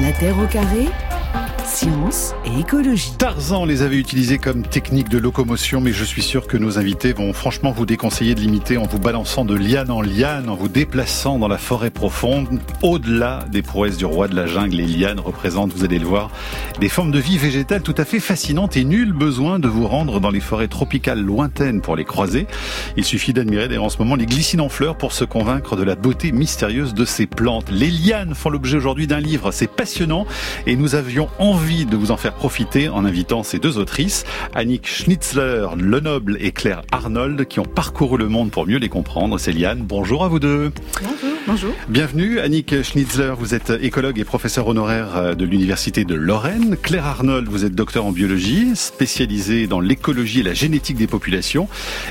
La Terre au carré science et écologie. Tarzan les avait utilisés comme technique de locomotion, mais je suis sûr que nos invités vont franchement vous déconseiller de l'imiter en vous balançant de liane en liane, en vous déplaçant dans la forêt profonde. Au-delà des prouesses du roi de la jungle, les lianes représentent, vous allez le voir, des formes de vie végétale tout à fait fascinantes et nul besoin de vous rendre dans les forêts tropicales lointaines pour les croiser. Il suffit d'admirer d'ailleurs en ce moment les glycines en fleurs pour se convaincre de la beauté mystérieuse de ces plantes. Les lianes font l'objet aujourd'hui d'un livre, c'est passionnant et nous avions envie de vous en faire profiter en invitant ces deux autrices, Annick Schnitzler, Lenoble et Claire Arnold, qui ont parcouru le monde pour mieux les comprendre. Céliane, bonjour à vous deux. Bonjour. Bienvenue, Annick Schnitzler, vous êtes écologue et professeur honoraire de l'Université de Lorraine. Claire Arnold, vous êtes docteur en biologie, spécialisée dans l'écologie et la génétique des populations.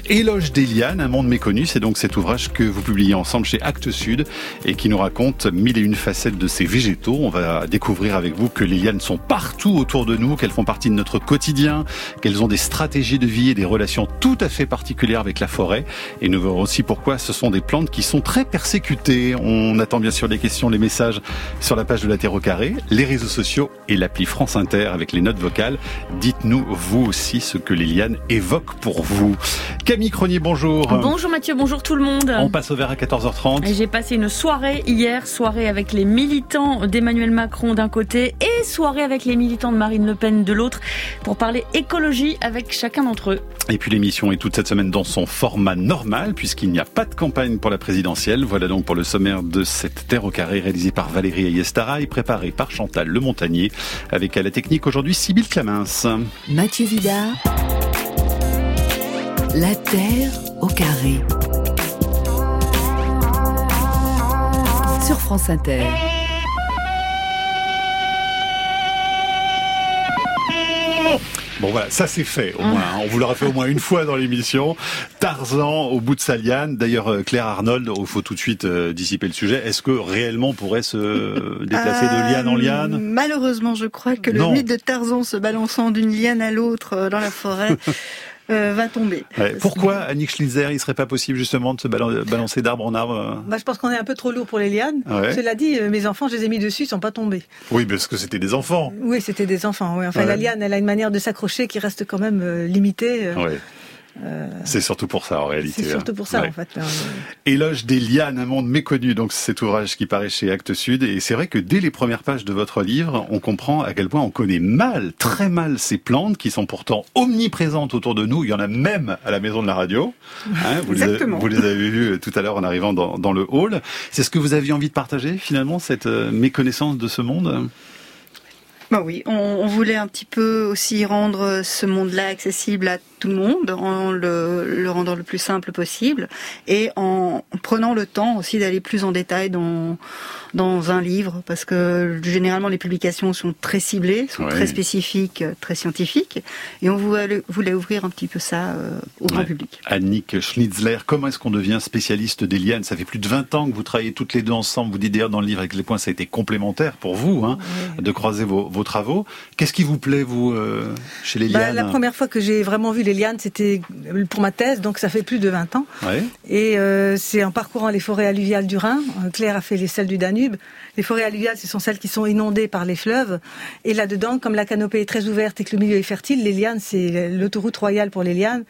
Éloge d'Eliane, un monde méconnu, c'est donc cet ouvrage que vous publiez ensemble chez Actes Sud et qui nous raconte mille et une facettes de ces végétaux. On va découvrir avec vous que les lianes sont partout autour de nous, qu'elles font partie de notre quotidien, qu'elles ont des stratégies de vie et des relations tout à fait particulières avec la forêt. Et nous verrons aussi pourquoi ce sont des plantes qui sont très persécutées. On attend bien sûr les questions, les messages sur la page de la Terre au carré, les réseaux sociaux et l'appli France Inter avec les notes vocales. Dites-nous vous aussi ce que les lianes évoquent pour vous. Camille Cronier, bonjour. Bonjour Mathieu, bonjour tout le monde. On passe au vert à 14h30. J'ai passé une soirée hier, soirée avec les militants d'Emmanuel Macron d'un côté et soirée avec les militants de Marine Le Pen de l'autre pour parler écologie avec chacun d'entre eux. Et puis l'émission est toute cette semaine dans son format normal puisqu'il n'y a pas de campagne pour la présidentielle. Voilà donc pour le sommaire de cette Terre au carré réalisée par Valérie Ayestara et préparée par Chantal Le Montagnier avec à la technique aujourd'hui Sybille Clamins. Mathieu Vidard. La Terre au carré. Sur France Inter. Bon voilà, ça c'est fait au moins. On vous l'aura fait au moins une fois dans l'émission. Tarzan au bout de sa liane. D'ailleurs, euh, Claire Arnold, il faut tout de suite euh, dissiper le sujet. Est-ce que réellement on pourrait se déplacer de liane en liane? Malheureusement, je crois que le Non. mythe de Tarzan se balançant d'une liane à l'autre euh, dans la forêt euh, va tomber. Ouais. Pourquoi, Annick Schlitzer, il serait pas possible justement de se balan- balancer d'arbre en arbre euh Bah, je pense qu'on est un peu trop lourd pour les lianes. Ouais. Cela dit, euh, mes enfants, je les ai mis dessus, ils sont pas tombés. Oui, parce que c'était des enfants. Oui, c'était des enfants. Oui. Enfin, Ouais. la liane, elle a une manière de s'accrocher qui reste quand même limitée. Euh. C'est surtout pour ça en réalité. c'est surtout pour ça, Ouais. en fait. Euh, Éloge des lianes, un monde méconnu, donc c'est cet ouvrage qui paraît chez Actes Sud. Et c'est vrai que dès les premières pages de votre livre, on comprend à quel point on connaît mal, très mal ces plantes qui sont pourtant omniprésentes autour de nous. Il y en a même à la maison de la radio. Hein, vous, les avez, Exactement. vous les avez vues tout à l'heure en arrivant dans, dans le hall. C'est ce que vous aviez envie de partager finalement, cette euh, méconnaissance de ce monde? Bah oui, on, on voulait un petit peu aussi rendre ce monde-là accessible à tout le monde, en le, le rendant le plus simple possible, et en prenant le temps aussi d'aller plus en détail dans dans un livre, parce que généralement les publications sont très ciblées, sont Ouais. très spécifiques, très scientifiques, et on voulait, voulait ouvrir un petit peu ça euh, au grand Ouais. public. Annick Schnitzler, comment est-ce qu'on devient spécialiste des lianes? Ça fait plus de 20 ans que vous travaillez toutes les deux ensemble. Vous dites d'ailleurs dans le livre avec les points, ça a été complémentaire pour vous hein, de croiser vos, vos travaux. Qu'est-ce qui vous plaît, vous, euh, chez les bah, lianes? la première fois que j'ai vraiment vu les lianes, c'était pour ma thèse, donc ça fait plus de 20 ans. Ouais. Et euh, c'est en parcourant les forêts alluviales du Rhin. Euh, Claire a fait les celles du Danube. Les forêts alluviales, ce sont celles qui sont inondées par les fleuves. Et là-dedans, comme la canopée est très ouverte et que le milieu est fertile, les lianes, c'est l'autoroute royale pour les lianes.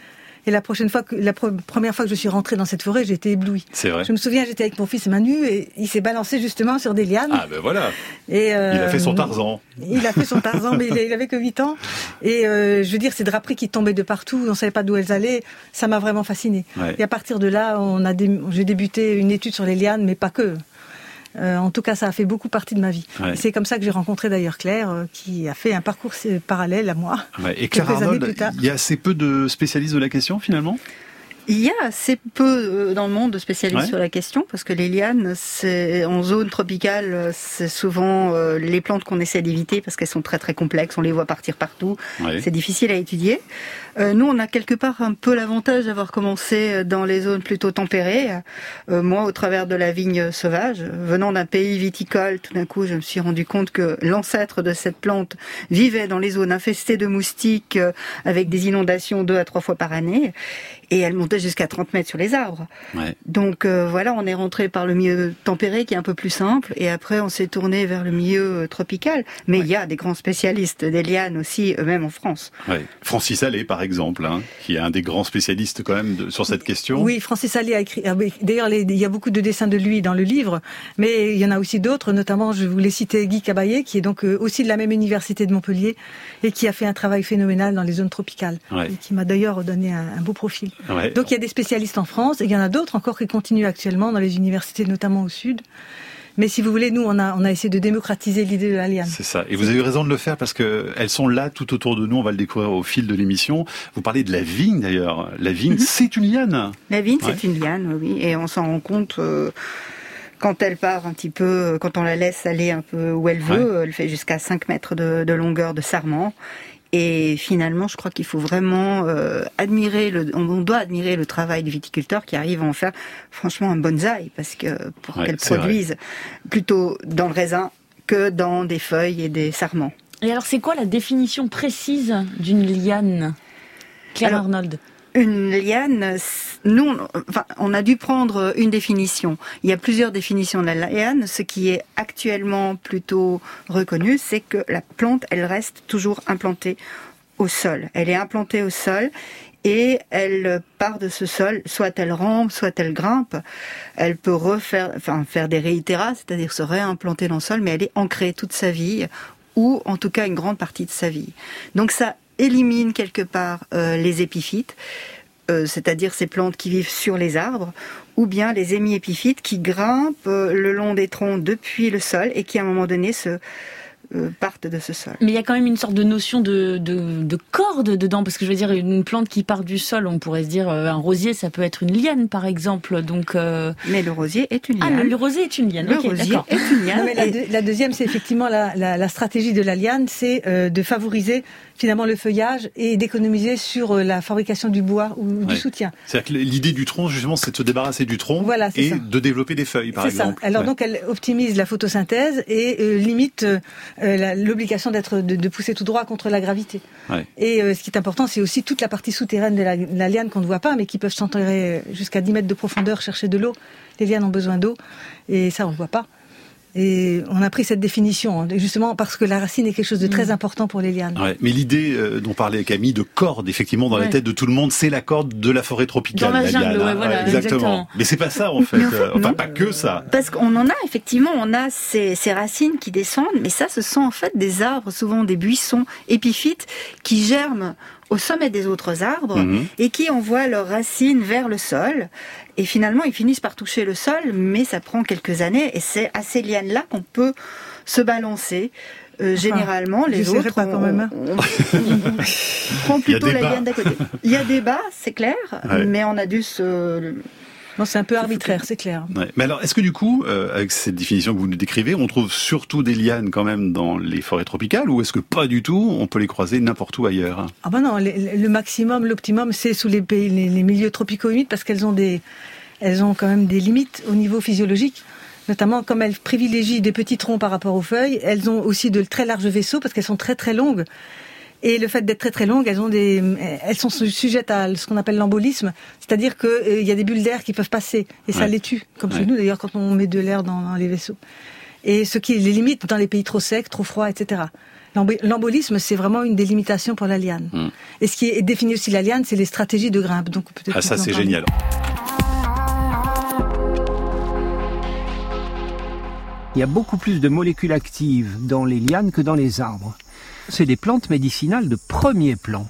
Et la prochaine fois, que, la pre- première fois que je suis rentrée dans cette forêt, j'ai été éblouie. C'est vrai. Je me souviens, j'étais avec mon fils Manu et il s'est balancé justement sur des lianes. Ah ben voilà, Et, euh, il a fait son Tarzan. Il a fait son Tarzan, mais il, il avait que 8 ans. Et euh, je veux dire, ces draperies qui tombaient de partout, on savait pas d'où elles allaient, ça m'a vraiment fasciné. Ouais. Et à partir de là, on a dé- j'ai débuté une étude sur les lianes, mais pas que. Euh, en tout cas, ça a fait beaucoup partie de ma vie. Ouais. C'est comme ça que j'ai rencontré d'ailleurs Claire, euh, qui a fait un parcours euh, parallèle à moi. Ouais. Et Claire Quelques années Arnold, plus tard. il y a assez peu de spécialistes de la question finalement? Il y a assez peu euh, dans le monde de spécialistes Ouais. sur la question parce que les lianes, c'est en zone tropicale, c'est souvent euh, les plantes qu'on essaie d'éviter parce qu'elles sont très très complexes, on les voit partir partout, Ouais. c'est difficile à étudier. Euh, nous, on a quelque part un peu l'avantage d'avoir commencé dans les zones plutôt tempérées. Moi, au travers de la vigne sauvage, venant d'un pays viticole, tout d'un coup, je me suis rendu compte que l'ancêtre de cette plante vivait dans les zones infestées de moustiques, avec des inondations deux à trois fois par année. Et elle montait jusqu'à 30 mètres sur les arbres. Donc euh, voilà, on est rentré par le milieu tempéré qui est un peu plus simple, et après on s'est tourné vers le milieu tropical. Mais il y a des grands spécialistes des lianes aussi, eux-mêmes en France. Francis Allais, par exemple, hein, qui est un des grands spécialistes quand même sur cette question. Oui, Francis Allais a écrit. Ah d'ailleurs, il y a beaucoup de dessins de lui dans le livre, mais il y en a aussi d'autres, notamment je voulais citer Guy Cabayet, qui est donc aussi de la même université de Montpellier et qui a fait un travail phénoménal dans les zones tropicales, et qui m'a d'ailleurs donné un, beau profil. Donc il y a des spécialistes en France, et il y en a d'autres encore qui continuent actuellement dans les universités, notamment au sud. Mais si vous voulez, nous, on a, on a essayé de démocratiser l'idée de la liane. C'est ça. Et vous avez eu raison de le faire parce que elles sont là tout autour de nous. On va le découvrir au fil de l'émission. Vous parlez de la vigne d'ailleurs. La vigne, mhm. c'est une liane. La vigne, c'est une liane, oui. Et on s'en rend compte. Euh, quand elle part un petit peu, quand on la laisse aller un peu où elle veut, elle fait jusqu'à 5 mètres de, longueur de sarment. Et finalement, je crois qu'il faut vraiment euh, admirer le, on doit admirer le travail du viticulteur qui arrive à en faire franchement un bonsaï parce que pour qu'elle produise plutôt dans le raisin que dans des feuilles et des sarments. Et alors, c'est quoi la définition précise d'une liane, Claire Arnold une liane, nous, enfin, on a dû prendre une définition. Il y a plusieurs définitions de la liane. Ce qui est actuellement plutôt reconnu, c'est que la plante, elle reste toujours implantée au sol. Elle est implantée au sol et elle part de ce sol, soit elle rampe, soit elle grimpe. Elle peut refaire, enfin, faire des réitéras, c'est-à-dire se réimplanter dans le sol, mais elle est ancrée toute sa vie ou en tout cas une grande partie de sa vie. Donc ça élimine quelque part euh, les épiphytes, euh, c'est-à-dire ces plantes qui vivent sur les arbres, ou bien les hémiépiphytes qui grimpent euh, le long des troncs depuis le sol et qui à un moment donné se partent de ce sol. Mais il y a quand même une sorte de notion de, de, corde dedans, parce que je veux dire, une plante qui part du sol, on pourrait se dire, un rosier, ça peut être une liane, par exemple. Donc, euh, Mais le rosier est une liane. Ah, le, rosier est une liane. Le rosier est une liane. la, deuxième, c'est effectivement la, la, stratégie de la liane, c'est de favoriser finalement le feuillage et d'économiser sur la fabrication du bois ou du soutien. C'est-à-dire que l'idée du tronc, justement, c'est de se débarrasser du tronc et de développer des feuilles, par exemple. Ça. Alors donc, elle optimise la photosynthèse et limite euh, l'obligation d'être de, pousser tout droit contre la gravité. Et euh, ce qui est important, c'est aussi toute la partie souterraine de la, liane qu'on ne voit pas, mais qui peuvent s'enterrer jusqu'à 10 mètres de profondeur, chercher de l'eau. Les lianes ont besoin d'eau, et ça, on ne voit pas. Et on a pris cette définition, hein, justement parce que la racine est quelque chose de très mm. important pour les lianes. mais l'idée euh, dont parlait Camille de corde, effectivement, dans la tête de tout le monde, c'est la corde de la forêt tropicale. Dans la jungle, hein. voilà, exactement. Mais c'est pas ça, en fait. Euh, enfin, pas que ça. Parce qu'on en a, effectivement, on a ces, ces, racines qui descendent, mais ça, ce sont en fait des arbres, souvent des buissons épiphytes, qui germent au sommet des autres arbres mhm. et qui envoient leurs racines vers le sol. Et finalement, ils finissent par toucher le sol, mais ça prend quelques années et c'est à ces lianes-là qu'on peut se balancer. Euh, généralement, les autres, pas quand même. On, prend plutôt la liane d'à côté. Il y a des bas, c'est clair, mais on a dû se c'est un peu arbitraire, c'est clair. Mais alors, est-ce que du coup, euh, avec cette définition que vous nous décrivez, on trouve surtout des lianes quand même dans les forêts tropicales, ou est-ce que pas du tout, on peut les croiser n'importe où ailleurs? Ah ben non, le maximum, l'optimum, c'est sous les, pays, les, milieux tropicaux humides, parce qu'elles ont des, elles ont quand même des limites au niveau physiologique notamment comme elles privilégient des petits troncs par rapport aux feuilles, elles ont aussi de très larges vaisseaux parce qu'elles sont très très longues. Et le fait d'être très très longues, elles ont des, elles sont sujettes à ce qu'on appelle l'embolisme, c'est-à-dire qu'il euh, y a des bulles d'air qui peuvent passer et ça les tue, comme chez nous d'ailleurs quand on met de l'air dans, les vaisseaux. Et ce qui les limite dans les pays trop secs, trop froids, etc. L'embolisme, c'est vraiment une délimitation pour la liane. Hmm. Et ce qui est défini aussi la liane, c'est les stratégies de grimpe. Donc peut-être. Ah ça c'est génial. Il y a beaucoup plus de molécules actives dans les lianes que dans les arbres c'est des plantes médicinales de premier plan.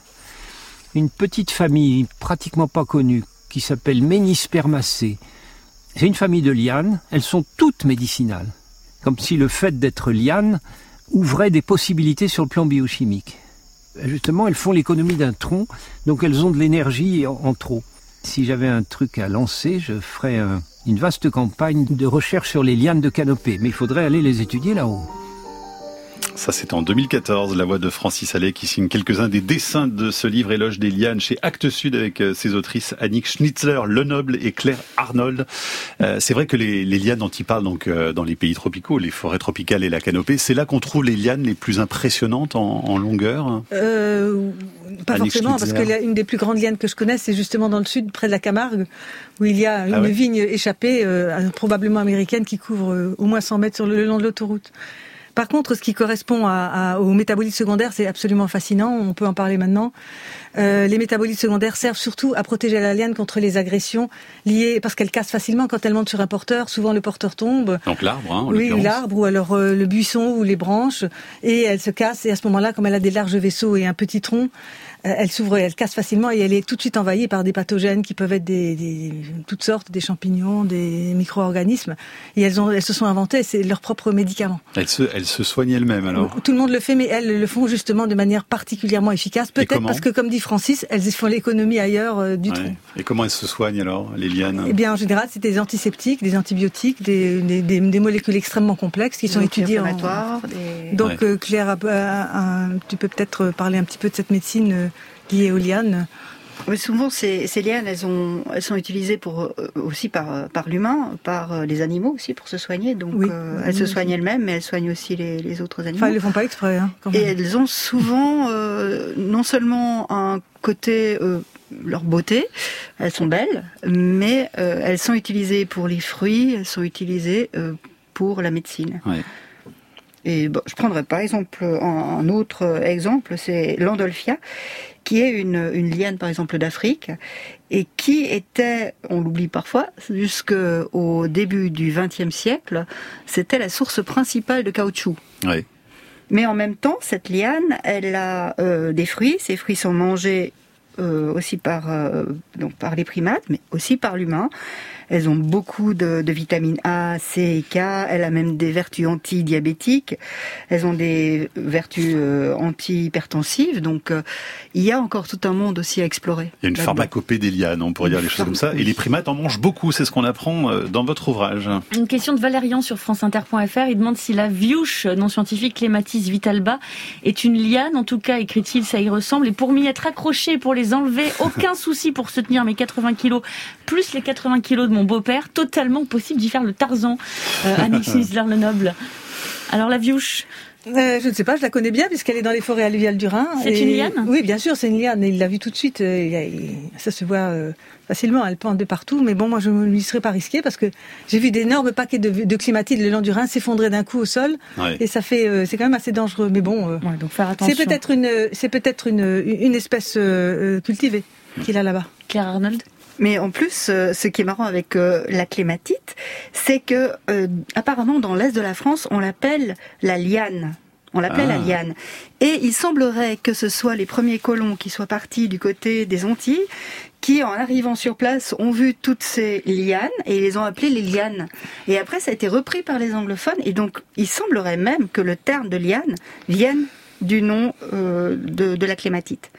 Une petite famille pratiquement pas connue qui s'appelle Ménispermacées. C'est une famille de lianes, elles sont toutes médicinales. Comme si le fait d'être liane ouvrait des possibilités sur le plan biochimique. Justement, elles font l'économie d'un tronc, donc elles ont de l'énergie en, trop. Si j'avais un truc à lancer, je ferais une vaste campagne de recherche sur les lianes de canopée, mais il faudrait aller les étudier là-haut. Ça, c'est en 2014, la voix de Francis Allais qui signe quelques-uns des dessins de ce livre Éloge des lianes chez Actes Sud avec euh, ses autrices Annick Schnitzler, Lenoble et Claire Arnold. Euh, c'est vrai que les, lianes dont il parle donc euh, dans les pays tropicaux, les forêts tropicales et la canopée, c'est là qu'on trouve les lianes les plus impressionnantes en, longueur. Pas forcément, parce que une des plus grandes lianes que je connaisse, c'est justement dans le sud, près de la Camargue, où il y a une ah vigne échappée, euh, probablement américaine, qui couvre euh, au moins 100 mètres sur le long de l'autoroute. Par contre, ce qui correspond à, à, au métabolisme secondaire, c'est absolument fascinant. On peut en parler maintenant. Euh, les métabolites secondaires servent surtout à protéger la liane contre les agressions liées, parce qu'elle casse facilement quand elle monte sur un porteur. Souvent, le porteur tombe. Donc l'arbre, hein, Oui, l'arbre, ou alors euh, le buisson ou les branches. Et elle se casse. Et à ce moment-là, comme elle a des larges vaisseaux et un petit tronc, elle s'ouvre, elle casse facilement et elle est tout de suite envahie par des pathogènes qui peuvent être des, des toutes sortes, des champignons, des micro-organismes. Et elles, ont, elles se sont inventées, c'est leur propre médicament. Elles se, elles se soignent elles-mêmes alors? Tout le monde le fait, mais elles le font justement de manière particulièrement efficace. Peut-être parce que, comme dit Francis, elles font l'économie ailleurs euh, du tronc. Et comment elles se soignent alors, les lianes? Eh bien, en général, c'est des antiseptiques, des antibiotiques, des, des, des, molécules extrêmement complexes qui sont étudiées en... Des... Donc, euh, Claire, tu peux peut-être parler un petit peu de cette médecine liées aux lianes oui, souvent, ces, ces, lianes, elles, ont, elles sont utilisées pour, euh, aussi par, par l'humain, par euh, les animaux aussi, pour se soigner. Donc, euh, elles se soignent elles-mêmes, mais elles soignent aussi les, les autres animaux. Enfin, elles ne font pas exprès. Hein, Et elles ont souvent non seulement un côté leur beauté, elles sont belles, mais elles sont utilisées pour les fruits, elles sont utilisées pour la médecine. Ouais. Et bon, je prendrais par exemple un, autre exemple, c'est l'Andolphia, qui est une, une liane par exemple d'Afrique et qui était, on l'oublie parfois, jusqu'au début du XXe siècle, c'était la source principale de caoutchouc. Oui. Mais en même temps, cette liane, elle a euh, des fruits. Ces fruits sont mangés euh, aussi par, euh, donc par les primates, mais aussi par l'humain. Elles ont beaucoup de, de, vitamines A, C et K. Elle a même des vertus anti-diabétiques. Elles ont des vertus euh, anti-hypertensives. Donc, euh, il y a encore tout un monde aussi à explorer. Il y a une pharmacopée des lianes, on pourrait dire des choses comme ça. Et les primates en mangent beaucoup. C'est ce qu'on apprend euh, dans votre ouvrage. Une question de Valérian sur franceinter.fr. Il demande si la viouche non scientifique Clématis vitalba est une liane. En tout cas, écrit-il, ça y ressemble. Et pour m'y être accroché, pour les enlever, aucun souci pour se tenir mes 80 kilos, plus les 80 kilos de mon beau-père, totalement possible d'y faire le Tarzan, euh, Annick le Noble. Alors la viouche euh, je ne sais pas, je la connais bien puisqu'elle est dans les forêts alluviales du Rhin. C'est une liane Oui, bien sûr, c'est une liane. il l'a vu tout de suite. Euh, ça se voit euh, facilement, elle pend de partout. Mais bon, moi, je ne lui serais pas risqué parce que j'ai vu d'énormes paquets de, de climatides le long du Rhin s'effondrer d'un coup au sol. Et ça fait, c'est quand même assez dangereux. Mais bon, donc faire attention. C'est peut-être une, c'est peut-être une, une espèce cultivée qu'il a là-bas. Claire Arnold mais en plus, euh, ce qui est marrant avec euh, la clématite, c'est que euh, apparemment dans l'est de la France, on l'appelle la liane. On l'appelait la ah. liane. Et il semblerait que ce soit les premiers colons qui soient partis du côté des Antilles, qui en arrivant sur place ont vu toutes ces lianes et ils les ont appelées les lianes. Et après, ça a été repris par les anglophones. Et donc, il semblerait même que le terme de liane vienne du nom de, de la clématite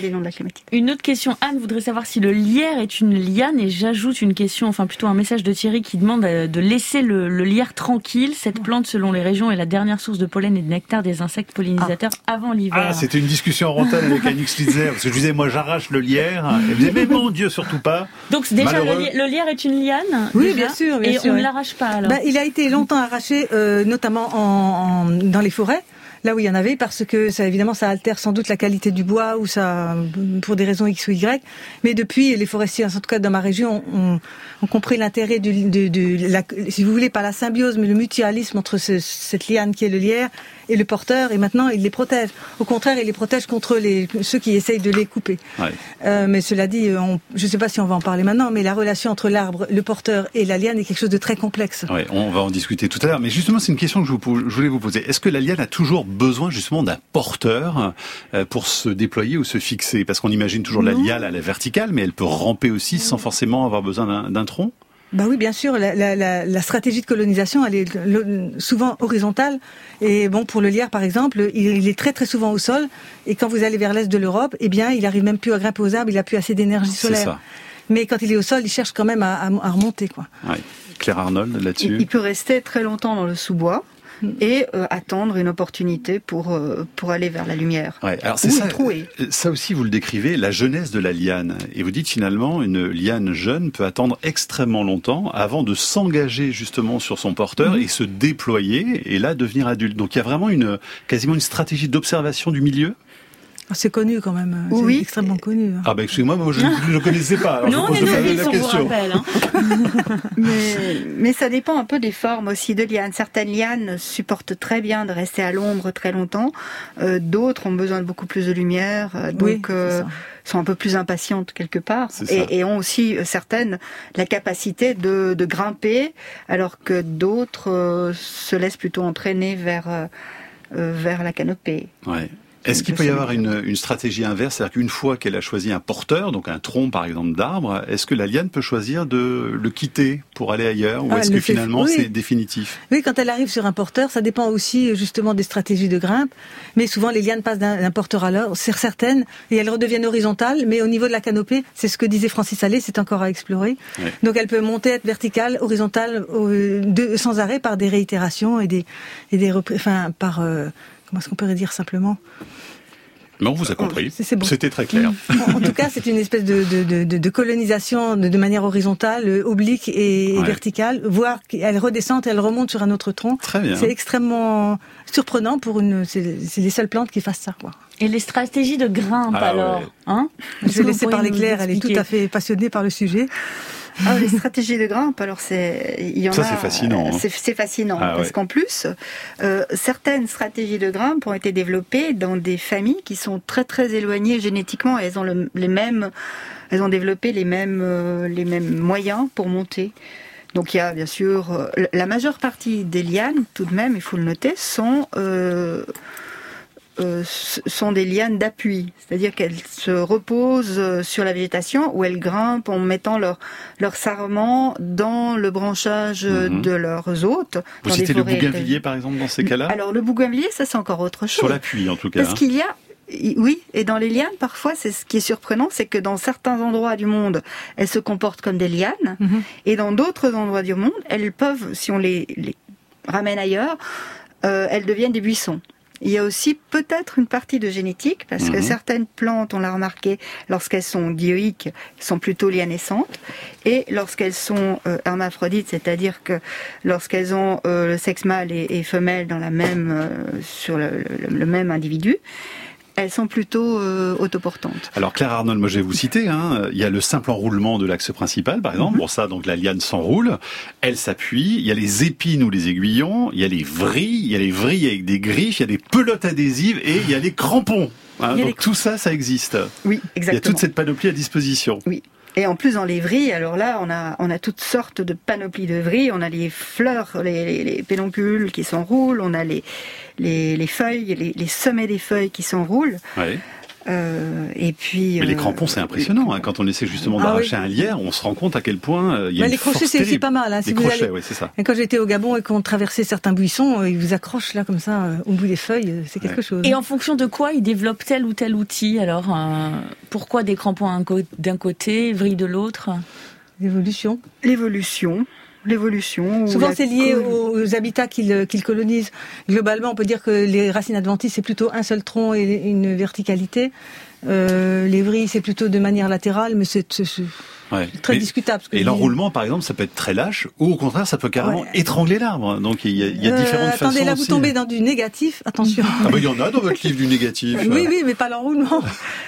des noms de la Une autre question, Anne voudrait savoir si le lierre est une liane et j'ajoute une question, enfin plutôt un message de Thierry qui demande euh, de laisser le, lierre tranquille. Cette plante, selon les régions, est la dernière source de pollen et de nectar des insectes pollinisateurs ah. avant l'hiver. Ah, c'était une discussion en avec Annick Slitzer, parce que je disais, moi j'arrache le lierre. Elle disait, mais mon Dieu, surtout pas. Donc déjà, le, lierre est une liane Oui, bien sûr. et on ne l'arrache pas alors bah, Il a été longtemps arraché, euh, notamment en, dans les forêts là où il y en avait, parce que ça, évidemment, ça altère sans doute la qualité du bois ou ça, pour des raisons X ou Y. Mais depuis, les forestiers, en tout cas dans ma région, ont, compris l'intérêt de, de, si vous voulez, pas la symbiose, mais le mutualisme entre ce, cette liane qui est le lierre et le porteur, et maintenant il les protège. Au contraire, il les protège contre les, ceux qui essayent de les couper. Ouais. Euh, mais cela dit, on, je ne sais pas si on va en parler maintenant, mais la relation entre l'arbre, le porteur et la liane est quelque chose de très complexe. Ouais, on va en discuter tout à l'heure. Mais justement, c'est une question que je, vous, je voulais vous poser. Est-ce que la liane a toujours besoin justement d'un porteur euh, pour se déployer ou se fixer? Parce qu'on imagine toujours la liane à la verticale, mais elle peut ramper aussi sans forcément avoir besoin d'un tronc? Bah oui, bien sûr. La, la, la, stratégie de colonisation, elle est souvent horizontale. Et bon, pour le lierre, par exemple, il, est très très souvent au sol. Et quand vous allez vers l'est de l'Europe, eh bien, il arrive même plus à grimper aux arbres. Il a plus assez d'énergie solaire. Mais quand il est au sol, il cherche quand même à, à, remonter, quoi. Claire Arnold, là-dessus. il peut rester très longtemps dans le sous-bois. Et euh, attendre une opportunité pour euh, pour aller vers la lumière. Ouais, alors c'est ça. Euh, ça aussi, vous le décrivez, la jeunesse de la liane. Et vous dites finalement, une liane jeune peut attendre extrêmement longtemps avant de s'engager justement sur son porteur mm. et se déployer et là devenir adulte. Donc il y a vraiment une quasiment une stratégie d'observation du milieu? Ah, C'est connu quand même. C'est Oui. extrêmement connu. hein. Ah ben excusez-moi, moi je ne le connaissais pas. Alors, Nous, je on est pose la- novices, la on vous question. rappelle. hein. Mais, mais ça dépend un peu des formes aussi de lianes. Certaines lianes supportent très bien de rester à l'ombre très longtemps. Euh, D'autres ont besoin de beaucoup plus de lumière, euh, Oui, donc c'est euh, sont un peu plus impatientes quelque part. Et, et ont aussi euh, certaines la capacité de, de grimper, alors que d'autres euh, se laissent plutôt entraîner vers vers la canopée. Ouais. Est-ce qu'il peut y avoir une, une stratégie inverse C'est-à-dire qu'une fois qu'elle a choisi un porteur, donc un tronc par exemple d'arbre, est-ce que la liane peut choisir de le quitter pour aller ailleurs Ou Ah, est-ce que fait- finalement oui. c'est définitif? Oui, quand elle arrive sur un porteur, ça dépend aussi justement des stratégies de grimpe. Mais souvent, les lianes passent d'un porteur à l'autre, sur certaines, et elles redeviennent horizontales. Mais au niveau de la canopée, c'est ce que disait Francis Allais, c'est encore à explorer. Ouais. Donc, elle peut monter, être verticale, horizontale, euh, sans arrêt par des réitérations et des, et des enfin, par, euh, comment est-ce qu'on pourrait dire simplement Mais on vous a compris. C'est- c'est bon. C'était très clair. En en tout cas, c'est une espèce de, de, de, de- de colonisation de, de manière horizontale, oblique et, Ouais. verticale, voire qu'elle redescend, elle remonte sur un autre tronc. Très bien. C'est extrêmement surprenant pour une. C'est les seules plantes qui fassent ça. Quoi. Et les stratégies de grimpe Ah, alors ouais. hein? Je vais laisser parler Claire, elle est tout à fait passionnée par le sujet. Ah, les stratégies de grimpe, alors c'est, il y en Ça, c'est fascinant, hein. C'est, c'est fascinant Ah, parce ouais. qu'en plus, euh, certaines stratégies de grimpe ont été développées dans des familles qui sont très très éloignées génétiquement. Et elles ont le- les mêmes, elles ont développé les mêmes euh, les mêmes moyens pour monter. Donc il y a bien sûr euh, la majeure partie des lianes, tout de même, il faut le noter, sont euh, sont des lianes d'appui, c'est-à-dire qu'elles se reposent euh, sur la végétation ou elles grimpent en mettant leur leur sarment dans le branchage euh, Mhm. de leurs hôtes. Vous citez le bougainvillier par exemple dans ces cas-là Alors le bougainvillier, ça c'est encore autre chose. Sur l'appui en tout cas. Parce hein. qu'il y a, oui, et dans les lianes, parfois, c'est ce qui est surprenant, c'est que dans certains endroits du monde, elles se comportent comme des lianes, Mhm. et dans d'autres endroits du monde, elles peuvent, si on les, les ramène ailleurs, euh, elles deviennent des buissons. Il y a aussi peut-être une partie de génétique, parce que Mhm. certaines plantes, on l'a remarqué, lorsqu'elles sont dioïques, sont plutôt lianescentes, et lorsqu'elles sont euh, hermaphrodites, c'est-à-dire que lorsqu'elles ont euh, le sexe mâle et, et femelle dans la même, euh, sur le, le- le même individu, elles sont plutôt euh, autoportantes. Alors Claire Arnold, moi je vais vous citer, hein, il y a le simple enroulement de l'axe principal par Mhm. exemple, pour ça donc la liane s'enroule, elle s'appuie, il y a les épines ou les aiguillons, il y a les vrilles, il y a les vrilles avec des griffes, il y a des pelotes adhésives et il y a les crampons. Hein, Il y a donc les tout ça, ça existe. Oui, Il y a exactement. toute cette panoplie à disposition. Et en plus, dans les vrilles, alors là, on a, on a toutes sortes de panoplies de vrilles. On a les fleurs, les, les, les pédoncules qui s'enroulent. On a les, les, les feuilles, les, sommets des feuilles qui s'enroulent. Euh, et puis. Mais les euh, crampons, c'est impressionnant. Hein. Quand on essaie justement Ah d'arracher oui. un lierre, on se rend compte à quel point euh, il y a Bah, une les crochets, c'est pas mal. Hein, si Les vous crochets, allez- oui, c'est ça. Et quand j'étais au Gabon et qu'on traversait certains buissons, euh, ils vous accrochent là comme ça au bout des feuilles, c'est quelque Ouais. chose. Et en fonction de quoi ils développent tel ou tel outil Alors, euh, pourquoi des crampons d'un côté, vrille de l'autre? L'évolution. L'évolution. L'évolution. ou Souvent, c'est lié aux, habitats qu'ils qu'ils colonisent. Globalement, on peut dire que les racines adventices, c'est plutôt un seul tronc et une verticalité. Euh, les vrilles, c'est plutôt de manière latérale, mais c'est Ouais. très Mais- discutable. ce que Et dis. l'enroulement, par exemple, ça peut être très lâche, ou au contraire, ça peut carrément Ouais. étrangler l'arbre. Donc il y a, il y a Euh, différentes façons. Attendez, là, vous aussi. tombez dans du négatif. Attention. Ah bah il y en a dans votre livre du négatif. Oui, oui, mais pas l'enroulement.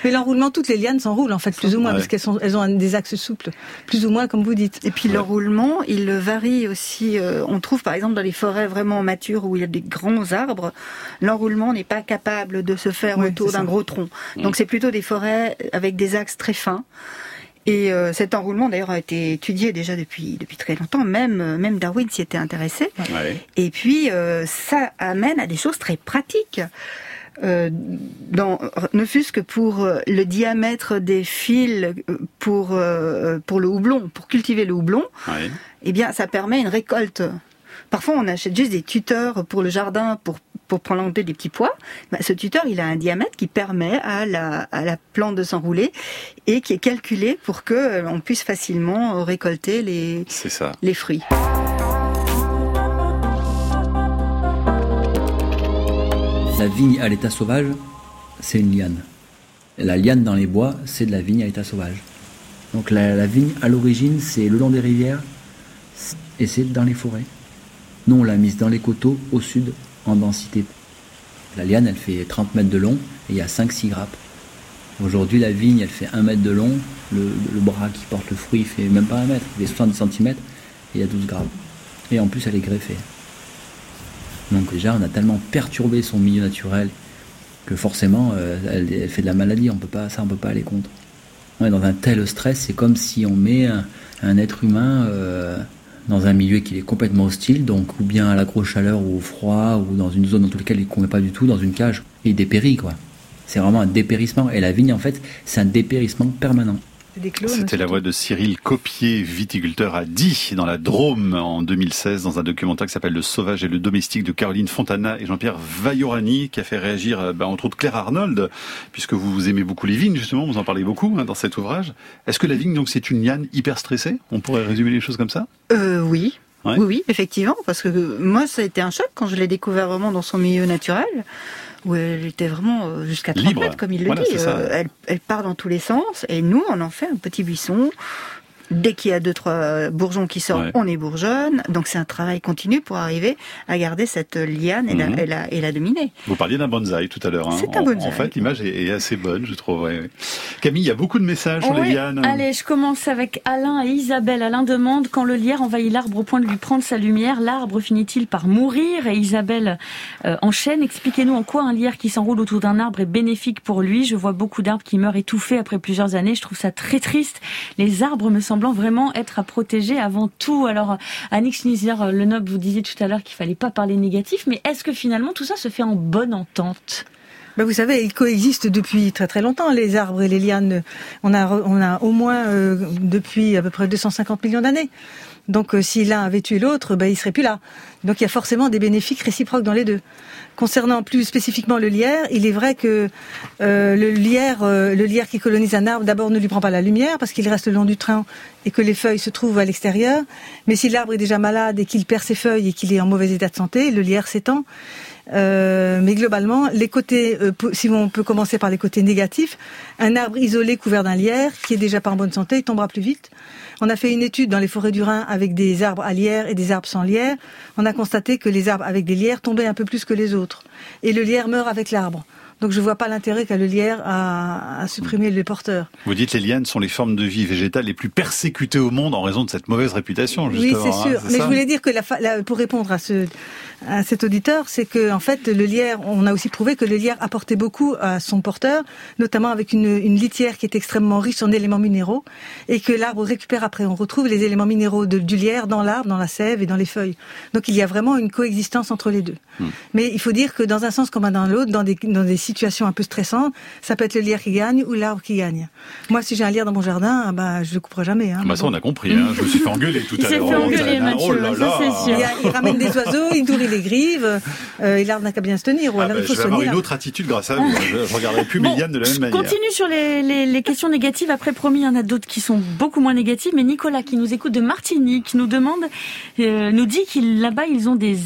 Mais l'enroulement, toutes les lianes s'enroulent, en fait, plus ou moins, Ouais. parce qu'elles sont, elles ont des axes souples, plus ou moins, comme vous dites. Et puis Ouais. le roulement, il varie aussi. euh, on trouve par exemple dans les forêts vraiment matures où il y a des grands arbres, l'enroulement n'est pas capable de se faire Ouais, autour d'un gros tronc. Mm. Donc c'est plutôt des forêts avec des axes très fins. Et euh, cet enroulement d'ailleurs a été étudié déjà depuis depuis très longtemps. Même euh, même Darwin s'y était intéressé. Ouais. Et puis, euh, ça amène à des choses très pratiques. Euh, dans, ne fût-ce que pour euh, le diamètre des fils euh, pour, euh, pour le houblon, pour cultiver le houblon, Ouais. eh bien, ça permet une récolte. Parfois, on achète juste des tuteurs pour le jardin, pour, pour planter des petits pois. Ben, ce tuteur, il a un diamètre qui permet à la, à la plante de s'enrouler et qui est calculé pour que euh, on puisse facilement euh, récolter les, ça. les fruits. La vigne à l'état sauvage, c'est une liane. La liane dans les bois, c'est de la vigne à l'état sauvage. Donc la, la vigne, à l'origine, c'est le long des rivières et c'est dans les forêts. Nous, on l'a mise dans les coteaux, au sud, en densité. La liane, elle fait 30 mètres de long et il y a 5-6 grappes. Aujourd'hui, la vigne, elle fait un mètre de long. Le, bras qui porte le fruit fait même pas un mètre, il fait 70 cm et il y a 12 grammes. Et en plus, elle est greffée. Donc déjà, on a tellement perturbé son milieu naturel que forcément, euh, elle, fait de la maladie. On peut pas, ça, on peut pas aller contre. On est dans un tel stress, c'est comme si on met un, un être humain euh, dans un milieu qui est complètement hostile, donc ou bien à la grosse chaleur ou au froid, ou dans une zone dans laquelle il ne convient pas du tout, dans une cage, il dépérit quoi. C'est vraiment un dépérissement. Et la vigne, en fait, c'est un dépérissement permanent. C'était la voix de Cyril Copier, viticulteur à Die, dans la Drôme, en 2016, dans un documentaire qui s'appelle Le Sauvage et le Domestique de Caroline Fontana et Jean-Pierre Vaillorani, qui a fait réagir, euh, bah, entre autres, Claire Arnold, puisque vous aimez beaucoup les vignes, justement, vous en parlez beaucoup hein, dans cet ouvrage. Est-ce que la vigne, donc, c'est une liane hyper stressée? On pourrait résumer les choses comme ça? Euh, oui. Ouais. Oui, oui, effectivement, parce que euh, moi, ça a été un choc quand je l'ai découvert vraiment dans son milieu naturel, où elle était vraiment euh, jusqu'à 30 Libre. mètres, comme il le Voilà, dit. Euh, elle, elle part dans tous les sens, et nous, on en fait un petit buisson. Dès qu'il y a deux, trois bourgeons qui sortent, Ouais. on est bourgeonne. Donc c'est un travail continu pour arriver à garder cette liane et, Mhm. la, et, la, et la dominer. Vous parliez d'un bonsaï tout à l'heure. hein. C'est un bonsaï. En fait, l'image est, est assez bonne, je trouve. ouais, ouais. Camille, il y a beaucoup de messages sur les lianes. Allez, je commence avec Alain et Isabelle. Alain demande quand le lierre envahit l'arbre au point de lui prendre sa lumière, l'arbre finit-il par mourir? Et Isabelle euh, enchaîne. Expliquez-nous en quoi un lierre qui s'enroule autour d'un arbre est bénéfique pour lui. Je vois beaucoup d'arbres qui meurent étouffés après plusieurs années. Je trouve ça très triste. Les arbres me vraiment être à protéger avant tout. Alors, Annick Schnizer, le Noble, vous disiez tout à l'heure qu'il fallait pas parler négatif, mais est-ce que finalement tout ça se fait en bonne entente? Ben, vous savez, ils coexistent depuis très très longtemps, les arbres et les lianes. On a, a au moins euh, depuis à peu près 250 millions d'années. Donc euh, si l'un avait tué l'autre, ben, il serait plus là. Donc il y a forcément des bénéfices réciproques dans les deux. Concernant plus spécifiquement le lierre, il est vrai que euh, le lierre, euh, le lierre qui colonise un arbre, d'abord ne lui prend pas la lumière parce qu'il reste le long du tronc et que les feuilles se trouvent à l'extérieur. Mais si l'arbre est déjà malade et qu'il perd ses feuilles et qu'il est en mauvais état de santé, le lierre s'étend. Euh, mais globalement, les côtés, euh, si on peut commencer par les côtés négatifs, un arbre isolé couvert d'un lierre qui est déjà pas en bonne santé, il tombera plus vite. On a fait une étude dans les forêts du Rhin avec des arbres à lierre et des arbres sans lierre. On a constaté que les arbres avec des lierres tombaient un peu plus que les autres. Et le lierre meurt avec l'arbre. Donc je vois pas l'intérêt qu'a le lierre à, à supprimer les porteurs. Vous dites les lianes sont les formes de vie végétales les plus persécutées au monde en raison de cette mauvaise réputation, Oui, justement. c'est hein, sûr. Mais je voulais dire que la, fa- la- pour répondre à ce à cet auditeur, c'est que en fait le lierre, on a aussi prouvé que le lierre apportait beaucoup à son porteur, notamment avec une, une litière qui est extrêmement riche en éléments minéraux et que l'arbre récupère après. On retrouve les éléments minéraux de- du lierre dans l'arbre, dans la sève et dans les feuilles. Donc il y a vraiment une coexistence entre les deux. Hmm. Mais il faut dire que dans un sens comme dans l'autre, dans des, dans des situations un peu stressantes, ça peut être le lierre qui gagne ou l'arbre qui gagne. Moi, si j'ai un lierre dans mon jardin, ah bah, je le couperai jamais. Hein, Bah ça, bon. on a compris. Hein. Je me suis fait engueuler tout Il à s'est l'heure. fait Oh, engueuler, là Mathieu, oh. Il, a- il ramène des oiseaux, il nourrit les grives, euh, et l'arbre n'a qu'à bien se tenir. Ou Ah alors bah, il faut je vais avoir soigner une l'arbre. autre attitude grâce à vous. Je, regarderai plus Bon, lianes de la même manière. continue sur les, les- les questions négatives. Après, promis, il y en a d'autres qui sont beaucoup moins négatives. Mais Nicolas, qui nous écoute de Martinique, nous demande, euh, nous dit qu'il là-bas, ils ont des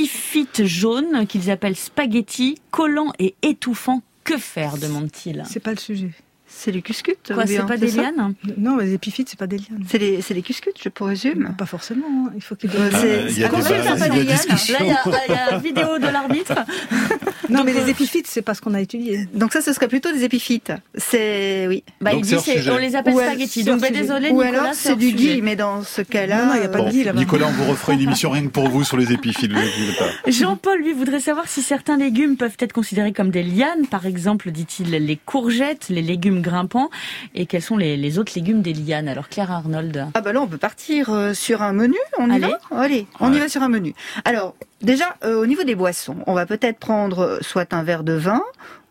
épiphytes jaunes qu'ils appellent spaghettis, collants et étouffants. Que faire demande-t-il. C'est pas le sujet. C'est les cuscutes. Quoi, c'est pas des lianes Non, les épiphytes, c'est pas des lianes. C'est les, c'est les cuscutes, je présume. Pas forcément. hein. Il faut qu'il y a c'est- des Ah, bases, c'est pas il y a des des lianes. Là, il y a, il y a vidéo de l'arbitre. Non, Donc, mais euh, les épiphytes, c'est pas ce qu'on a étudié. Donc ça, ce serait plutôt des épiphytes. C'est oui. Bah, Donc il dit, c'est- on les appelle Ou spaghettis. Donc, bah, désolé, Ou Nicolas, alors c'est du gui, mais dans ce cas-là, il y a pas de euh, gui là-bas. Nicolas, on vous refera une émission rien que pour vous sur les épiphytes. Vous inquiétez pas. Jean-Paul, lui, voudrait savoir si certains légumes peuvent être considérés comme des lianes. Par exemple, dit-il, les courgettes, les légumes grimpants. Et quels sont les, les autres légumes des lianes Alors, Claire Arnold. Ah bah là, on peut partir euh, sur un menu. On y Allez. va? Allez, on Ouais. y va sur un menu. Alors, déjà, euh, au niveau des boissons, on va peut-être prendre euh, soit un verre de vin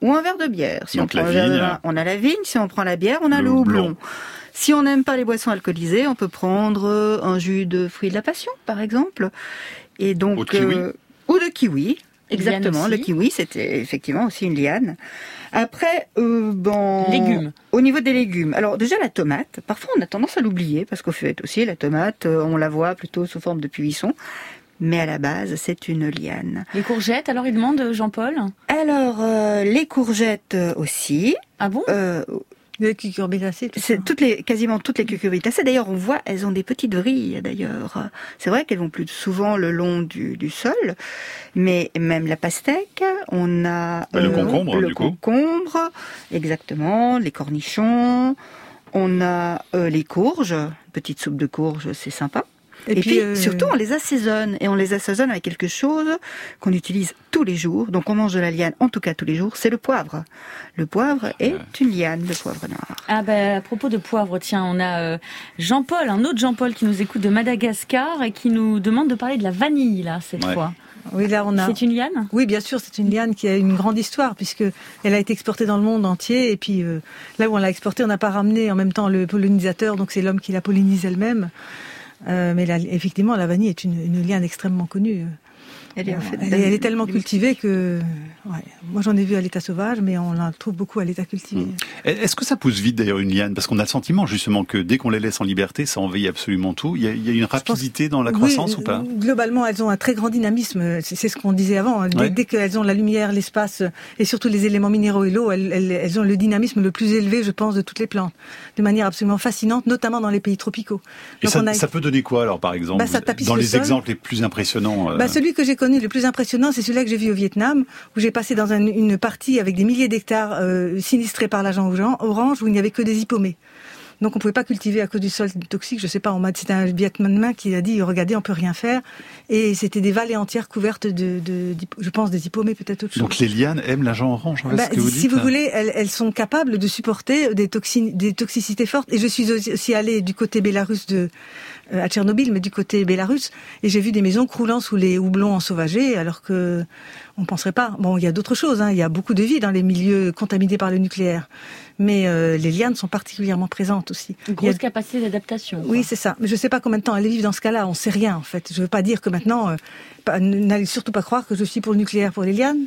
ou un verre de bière. Si Donc on prend la un verre de vigne. vin, on a la vigne. Si on prend la bière, on a Le le, houblon. Si on n'aime pas les boissons alcoolisées, on peut prendre euh, un jus de fruits de la passion, par exemple. Et donc, Ou de kiwi. euh, ou de kiwi. Exactement, le kiwi, c'était effectivement aussi une liane. Après, euh, bon, Légumes. Au niveau des légumes, alors déjà la tomate, parfois on a tendance à l'oublier parce qu'au fait aussi la tomate, on la voit plutôt sous forme de buisson, mais à la base c'est une liane. Les courgettes, alors, il demande, Jean-Paul. Alors euh, les courgettes euh, aussi, Ah bon euh, Les cucurbitacées. C'est toutes les, quasiment toutes les cucurbitacées. D'ailleurs, on voit, elles ont des petites vrilles. D'ailleurs, c'est vrai qu'elles vont plus souvent le long du, du, sol, mais même la pastèque, on a le concombre, le du concombre, exactement, les cornichons. On a euh, les courges, petite soupe de courges, c'est sympa. Et, puis, euh... surtout, on les assaisonne. Et on les assaisonne avec quelque chose qu'on utilise tous les jours. Donc, on mange de la liane, en tout cas tous les jours. C'est le poivre. Le poivre est une liane, le poivre noir. Ah ben, à propos de poivre, tiens, on a euh, Jean-Paul, un autre Jean-Paul qui nous écoute de Madagascar et qui nous demande de parler de la vanille, là, cette Ouais. fois. Oui, là, on a. C'est une liane? Oui, bien sûr, c'est une liane qui a une grande histoire puisque elle a été exportée dans le monde entier et puis euh, là où on l'a exportée, on n'a pas ramené en même temps le pollinisateur, donc c'est l'homme qui la pollinise elle-même. Euh, mais la- effectivement, la vanille est une, une liane extrêmement connue. Elle est, en fait, Elle, est- elle est tellement cultivée que, ouais, moi j'en ai vu à l'état sauvage, mais on la trouve beaucoup à l'état cultivé. Mm. Est-ce que ça pousse vite d'ailleurs une liane? Parce qu'on a le sentiment justement que dès qu'on les laisse en liberté, ça envahit absolument tout. Il y a, il y a une rapidité dans la croissance Oui, ou pas? Globalement, elles ont un très grand dynamisme. C'est ce qu'on disait avant. Dès, Ouais. dès qu'elles ont la lumière, l'espace et surtout les éléments minéraux et l'eau, elles, elles- elles ont le dynamisme le plus élevé, je pense, de toutes les plantes, de manière absolument fascinante, notamment dans les pays tropicaux. Et Donc ça, on a- ça peut donner quoi alors par exemple Bah, ça Dans le les sol. exemples les plus impressionnants euh, Bah, celui que j'ai connu le plus impressionnant, c'est celui-là que j'ai vu au Vietnam, où j'ai passé dans un- une partie avec des milliers d'hectares euh, sinistrés par l'agent oran- orange, où il n'y avait que des hippomées. Donc on pouvait pas cultiver à cause du sol toxique. Je sais pas, on m'a c'était un Vietnamien qui a dit regardez, on peut rien faire. Et c'était des vallées entières couvertes de, je pense, des hippomées, peut-être autre chose. Donc les lianes aiment l'agent orange, voilà Bah, ce que vous si dites vous voulez, elles, elles sont capables de supporter des, toxines, des toxicités fortes. Et je suis aussi aussi allée du côté bélarus de euh, à Tchernobyl, mais du côté bélarus, et j'ai vu des maisons croulant sous les houblons ensauvagés, alors que on penserait pas. Bon, il y a d'autres choses. Hein. Il y a beaucoup de vie dans les milieux contaminés par le nucléaire, mais euh, les lianes sont particulièrement présentes aussi. Une a- grosse capacité d'adaptation. oui, c'est ça. Mais je sais pas combien de temps elles vivent dans ce cas-là. On sait rien, en fait. Je veux pas dire que maintenant, euh, pas- n'allez surtout pas croire que je suis pour le nucléaire pour les lianes.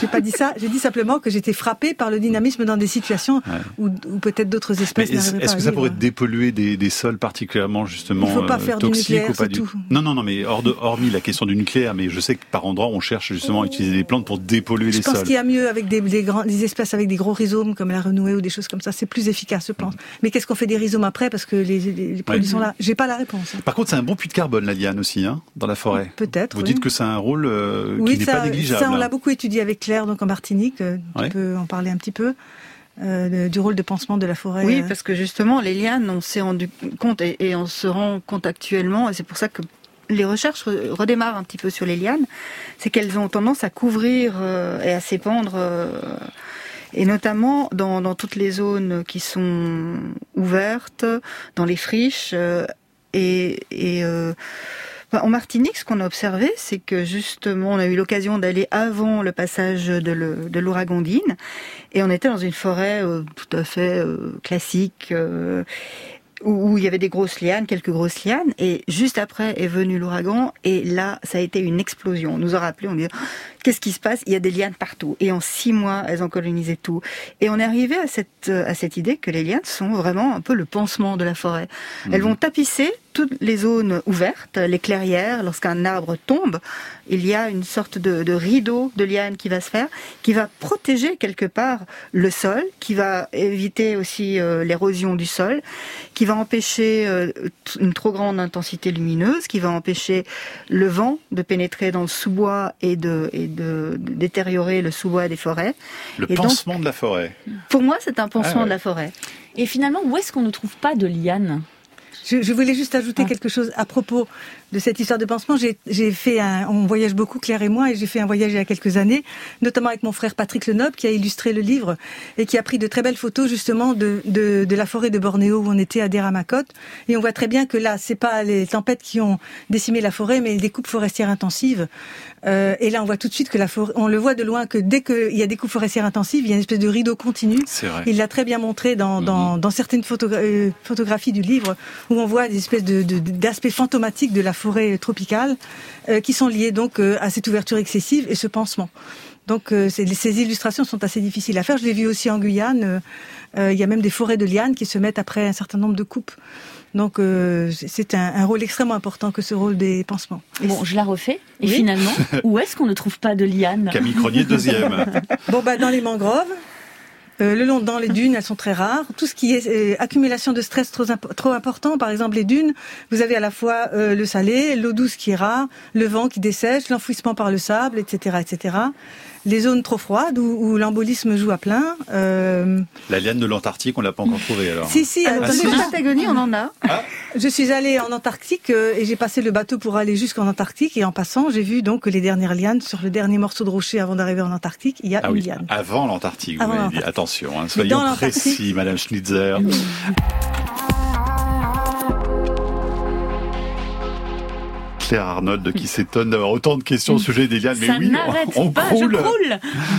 J'ai pas dit ça. J'ai dit simplement que j'étais frappée par le dynamisme dans des situations où, où peut-être d'autres Mais espèces est-ce est-ce que ça pourrait dépolluer des, des sols particulièrement justement Il faut pas euh, faire du toxiques nucléaire, ou pas c'est du tout. Non, non, non, mais hors de, hormis la question du nucléaire, mais je sais que par endroits on cherche justement à utiliser des plantes pour dépolluer Je les pense sols. qu'il y a mieux avec des, des, grands, des espèces avec des gros rhizomes comme la renouée ou des choses comme ça. C'est plus efficace, je pense. Mais qu'est-ce qu'on fait des rhizomes après parce que les, les- les produits Ouais. sont là? J'ai pas la réponse. hein. Par contre, c'est un bon puits de carbone la liane aussi, hein, dans la forêt. Peut-être. Vous oui. dites que c'est un rôle euh, Oui, qui n'est ça, pas négligeable. ça, on hein. l'a beaucoup étudié avec Claire, donc en Martinique. euh, Ouais. Tu peux en parler un petit peu euh, du rôle de pansement de la forêt. Oui, euh. parce que justement, les lianes, on s'est rendu compte et, et on se rend compte actuellement, et c'est pour ça que les recherches re- redémarrent un petit peu sur les lianes, c'est qu'elles ont tendance à couvrir euh, et à s'épandre, euh, et notamment dans, dans toutes les zones qui sont ouvertes, dans les friches, euh, et, euh, en Martinique, ce qu'on a observé, c'est que justement, on a eu l'occasion d'aller avant le passage de le- de et on était dans une forêt euh, tout à fait classique, où, il y avait des grosses lianes, quelques grosses lianes, et juste après est venu l'ouragan, et là, ça a été une explosion. On nous a rappelé, on dit, qu'est-ce qui se passe? Il y a des lianes partout. Et en six mois, elles ont colonisé tout. Et on est arrivé à cette, euh, à cette idée que les lianes sont vraiment un peu le pansement de la forêt. Elles vont tapisser toutes les zones ouvertes, les clairières. Lorsqu'un arbre tombe, il y a une sorte de, de rideau de lianes qui va se faire, qui va protéger quelque part le sol, qui va éviter aussi euh, l'érosion du sol, qui va empêcher euh, une trop grande intensité lumineuse, qui va empêcher le vent de pénétrer dans le sous-bois et de, et de, de détériorer le sous-bois des forêts. Le Et donc- pansement de la forêt. Pour moi, c'est un pansement Ah ouais. de la forêt. Et finalement, où est-ce qu'on ne trouve pas de lianes? Je, je voulais juste ajouter Ah. quelque chose à propos de cette histoire de pansement. J'ai fait un, on voyage beaucoup Claire et moi, et j'ai fait un voyage il y a quelques années, notamment avec mon frère Patrick Lenoble qui a illustré le livre et qui a pris de très belles photos justement de de, de la forêt de Bornéo où on était à Deramacote. Et on voit très bien que là, c'est pas les tempêtes qui ont décimé la forêt, mais des coupes forestières intensives. Euh, et là, on voit tout de suite que la forêt, on le voit de loin que dès qu'il y a des coupes forestières intensives, il y a une espèce de rideau continu. C'est vrai. Il l'a très bien montré dans, dans, dans certaines photogra- euh, photographies du livre où on voit des espèces de, de- d'aspects fantomatiques de la forêt tropicale euh, qui sont liés donc euh, à cette ouverture excessive et ce pansement. Donc euh, ces illustrations sont assez difficiles à faire. Je l'ai vu aussi en Guyane. euh, euh, il y a même des forêts de lianes qui se mettent après un certain nombre de coupes. Donc euh, c'est- un, un rôle extrêmement important que ce rôle des pansements. Bon, je la refais. Et Oui. finalement, où est-ce qu'on ne trouve pas de lianes? Camille Cronier, deuxième. Bon, bah, dans les mangroves, Euh, le long dans les dunes, elles sont très rares. Tout ce qui est euh, accumulation de stress trop, imp- trop important, par exemple les dunes, vous avez à la fois euh, le salé, l'eau douce qui est rare, le vent qui dessèche, l'enfouissement par le sable, etc., etc. Les zones trop froides où, où l'embolisme joue à plein. Euh, La liane de l'Antarctique, on l'a pas encore trouvée alors. si, si, Alors, alors, si. en Patagonie, on en a. je suis allée en Antarctique euh, et j'ai passé le bateau pour aller jusqu'en Antarctique et en passant, j'ai vu donc que les dernières lianes sur le dernier morceau de rocher avant d'arriver en Antarctique, il y a Ah une oui, liane. avant l'Antarctique, vous dit. Attention, hein, soyons précis, Madame Schnitzer. Claire Arnold qui s'étonne d'avoir autant de questions au sujet des lianes. Mais Ça oui, n'arrête on, on pas, croule.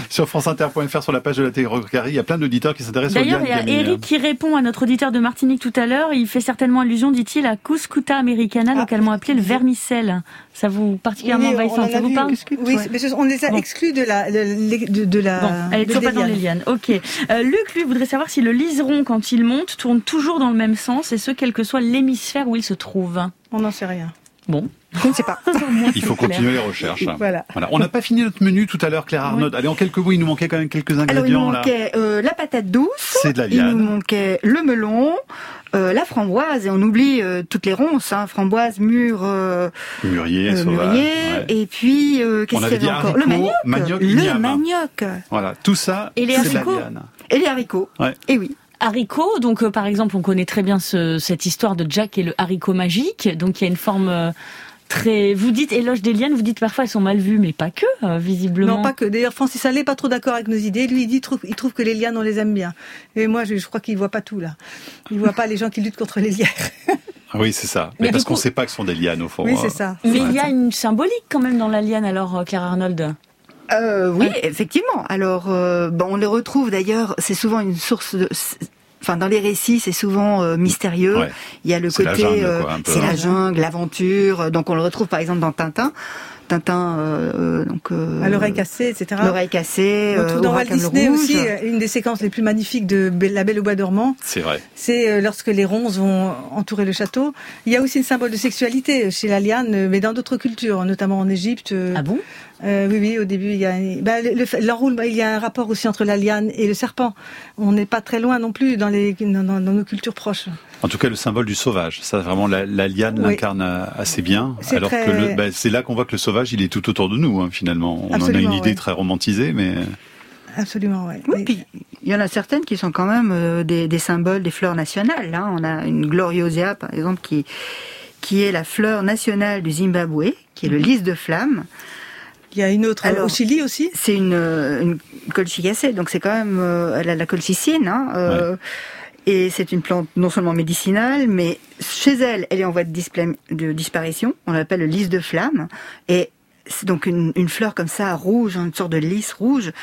Sur franceinter.fr, sur la page de la télé il y a plein d'auditeurs qui s'intéressent aux D'ailleurs, lianes. il y a. Eric qui répond à notre auditeur de Martinique tout à l'heure. Il fait certainement allusion, dit-il, à Cuscuta americana, Ah. localement appelé le vermicelle. Ça vous particulièrement Oui, on ça vous parle Oui, Ouais. mais on les a Bon. exclus de la, de, de, de la. Bon, elle est de toujours pas dans les lianes. lianes. Ok. Euh, Luc, lui, voudrait savoir si le liseron, quand il monte, tourne toujours dans le même sens, et ce, quel que soit l'hémisphère où il se trouve. On n'en sait rien. Bon. Je ne sais pas. Il faut continuer les recherches. Voilà. Voilà. On n'a pas fini notre menu tout à l'heure, Claire Arnaud. Allez, en quelques mots, il nous manquait quand même quelques Alors, il ingrédients. nous là. manquait euh, la patate douce, C'est de la il nous manquait le melon, euh, la framboise, et on oublie euh, toutes les ronces, hein, framboise, mûre, euh, Mûrier, euh, sauvage. mûrier, ouais. et puis, euh, qu'est-ce qu'il y avait encore Le manioc, manioc, le manioc, Voilà, tout ça, Et les c'est de la haricots liane. et les haricots. Ouais. Et oui. Haricots, donc euh, par exemple, on connaît très bien ce- cette histoire de Jack et le haricot magique. Donc il y a une forme euh, très. Vous dites éloge des lianes, vous dites parfois elles sont mal vues, mais pas que, euh, visiblement. Non, pas que. D'ailleurs, Francis Allais pas trop d'accord avec nos idées. Lui, il dit, trouve, il trouve que les lianes, on les aime bien. Et moi, je, je crois qu'il voit pas tout là. Il voit pas les gens qui luttent contre les lières. Ah Oui, c'est ça. Mais Mais parce qu'on coup- sait pas que ce sont des lianes au fond. Oui, hein. c'est ça. Mais il y a une symbolique quand même dans la liane, alors, euh, Claire Arnold. Euh, oui, effectivement. Alors, euh, bon, on les retrouve d'ailleurs. C'est souvent une source de. Enfin, dans les récits, c'est souvent euh, mystérieux. Ouais. Il y a le C'est la côté, euh, c'est hein. la jungle, l'aventure. Donc, on le retrouve par exemple dans Tintin. Tintin, euh, euh, donc euh, À l'oreille cassée, etc. l'oreille cassée, On euh, trouve dans Walt Oracle Disney rouge. aussi euh, une des séquences les plus magnifiques de La Belle au Bois dormant. C'est vrai. C'est euh, lorsque les ronces vont entourer le château. Il y a aussi une symbole de sexualité chez la liane, euh, mais dans d'autres cultures, notamment en Égypte. euh, Ah bon? Euh, oui, oui, au début, il y a, bah, le- le- l'enroulement, il y a un rapport aussi entre la liane et le serpent. On n'est pas très loin non plus dans, les, dans, dans- dans nos cultures proches. En tout cas, le symbole du sauvage. Ça, vraiment, la, la liane Oui. l'incarne assez bien. C'est Alors très- que bah, c'est là qu'on voit que le sauvage, il est tout autour de nous, hein, finalement. On en a une idée ouais. très romantisée, mais Absolument, ouais. Oui, puis il y en a certaines qui sont quand même euh, des, des symboles des fleurs nationales. Hein. On a une gloriosia, par exemple, qui qui est la fleur nationale du Zimbabwe, qui est le lys de flamme. Il y a une autre Alors- au Chili aussi. C'est une, euh, une colchicacée, donc c'est quand même euh, elle a la colchicine. Hein, euh, Et c'est une plante non seulement médicinale, mais chez elle, elle est en voie de, disparition. On l'appelle le lys de flamme. Et c'est donc une, fleur comme ça, rouge, une sorte de lys rouge.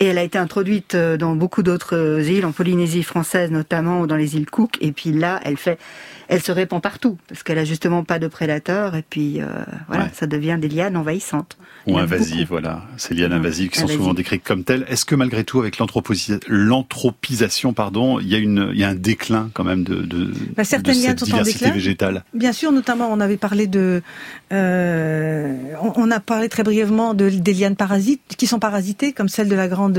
Et elle a été introduite euh, dans beaucoup d'autres euh, îles, en Polynésie française notamment, ou dans les îles Cook. Et puis là, elle fait, elle se répand partout parce qu'elle a justement pas de prédateurs. Et puis euh, voilà, Ouais. ça devient des lianes envahissantes. Ou invasives, voilà. Ces lianes invasives qui sont invasives. souvent décrites comme telles. Est-ce que malgré tout, avec l'anthropisation, pardon, il y a une, il y a un déclin quand même de, de, Bah, certaines de lianes cette sont en diversité déclin. végétale? Bien sûr, notamment, on avait parlé de, euh, on, on a parlé très brièvement de, des lianes parasites qui sont parasitées, comme celle de la grande,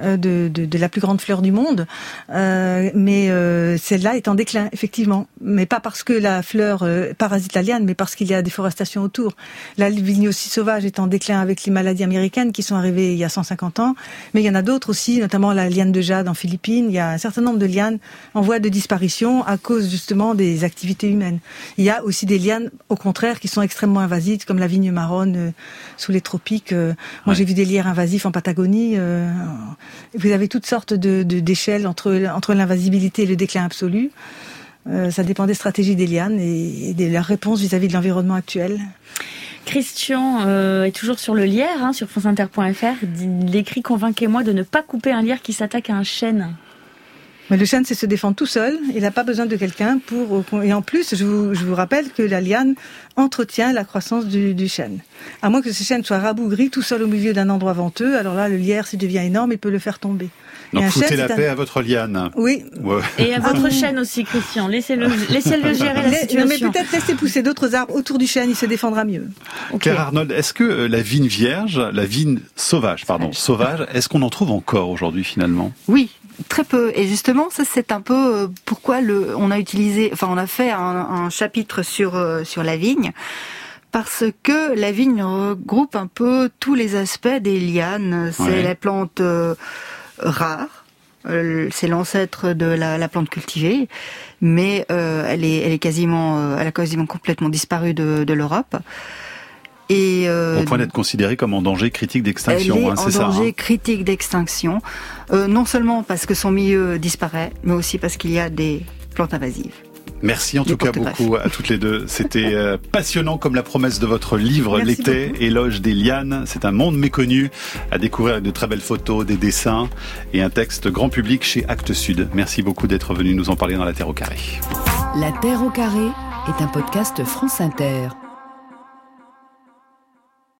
euh, de, de, de la plus grande fleur du monde. Euh, mais euh, celle-là est en déclin, effectivement. Mais pas parce que la fleur euh, parasite la liane, mais parce qu'il y a déforestation autour. La vigne aussi sauvage est en déclin avec les maladies américaines qui sont arrivées il y a 150 ans. Mais il y en a d'autres aussi, notamment la liane de jade en Philippines. Il y a un certain nombre de lianes en voie de disparition à cause justement des activités humaines. Il y a aussi des lianes, au contraire, qui sont extrêmement invasives, comme la vigne marronne euh, sous les tropiques. Euh, Moi, j'ai vu des lierres invasifs en Patagonie. euh, vous avez toutes sortes de- d'échelles entre entre l'invasibilité et le déclin absolu. Euh, ça dépend des stratégies des lianes et, de leur réponse vis-à-vis de l'environnement actuel. Christian euh, est toujours sur le lierre, hein, sur franceinter.fr. Il écrit Convainquez-moi de ne pas couper un lierre qui s'attaque à un chêne. Mais le chêne, c'est se défendre tout seul. Il n'a pas besoin de quelqu'un pour. Et en plus, je vous, je vous rappelle que la liane entretient la croissance du, du chêne. À moins que ce chêne soit rabougri tout seul au milieu d'un endroit venteux, alors là, le lierre, s'il devient énorme, il peut le faire tomber. Donc foutez chêne, la un- paix à votre liane. Oui. Ouais. Et à votre chêne aussi, Christian. Laissez-le laissez -le gérer la Les- non, mais situation. peut-être laisser pousser d'autres arbres autour du chêne, il se défendra mieux. Ok. Claire Arnold, est-ce que euh, la vigne vierge, la vigne sauvage, pardon, sauvage, est-ce qu'on en trouve encore aujourd'hui finalement? Oui, Très peu. Et justement, ça c'est un peu euh, pourquoi le, on a utilisé, enfin on a fait un, un chapitre sur euh, sur la vigne parce que la vigne regroupe un peu tous les aspects des lianes. C'est Ouais. la plante euh, rare. C'est l'ancêtre de la, la plante cultivée, mais euh, elle est, elle est quasiment, elle a quasiment complètement disparu de, de l'Europe. Et euh, Au point d'être considérée comme en danger critique elle d'extinction, est hein, en c'est ça. danger hein. critique d'extinction, euh, non seulement parce que son milieu disparaît, mais aussi parce qu'il y a des plantes invasives. Merci en tout cas beaucoup à toutes les deux. C'était euh, passionnant comme la promesse de votre livre beaucoup. Éloge des lianes. C'est un monde méconnu à découvrir avec de très belles photos, des dessins et un texte grand public chez Actes Sud. Merci beaucoup d'être venu nous en parler dans la Terre au carré. La Terre au carré est un podcast France Inter.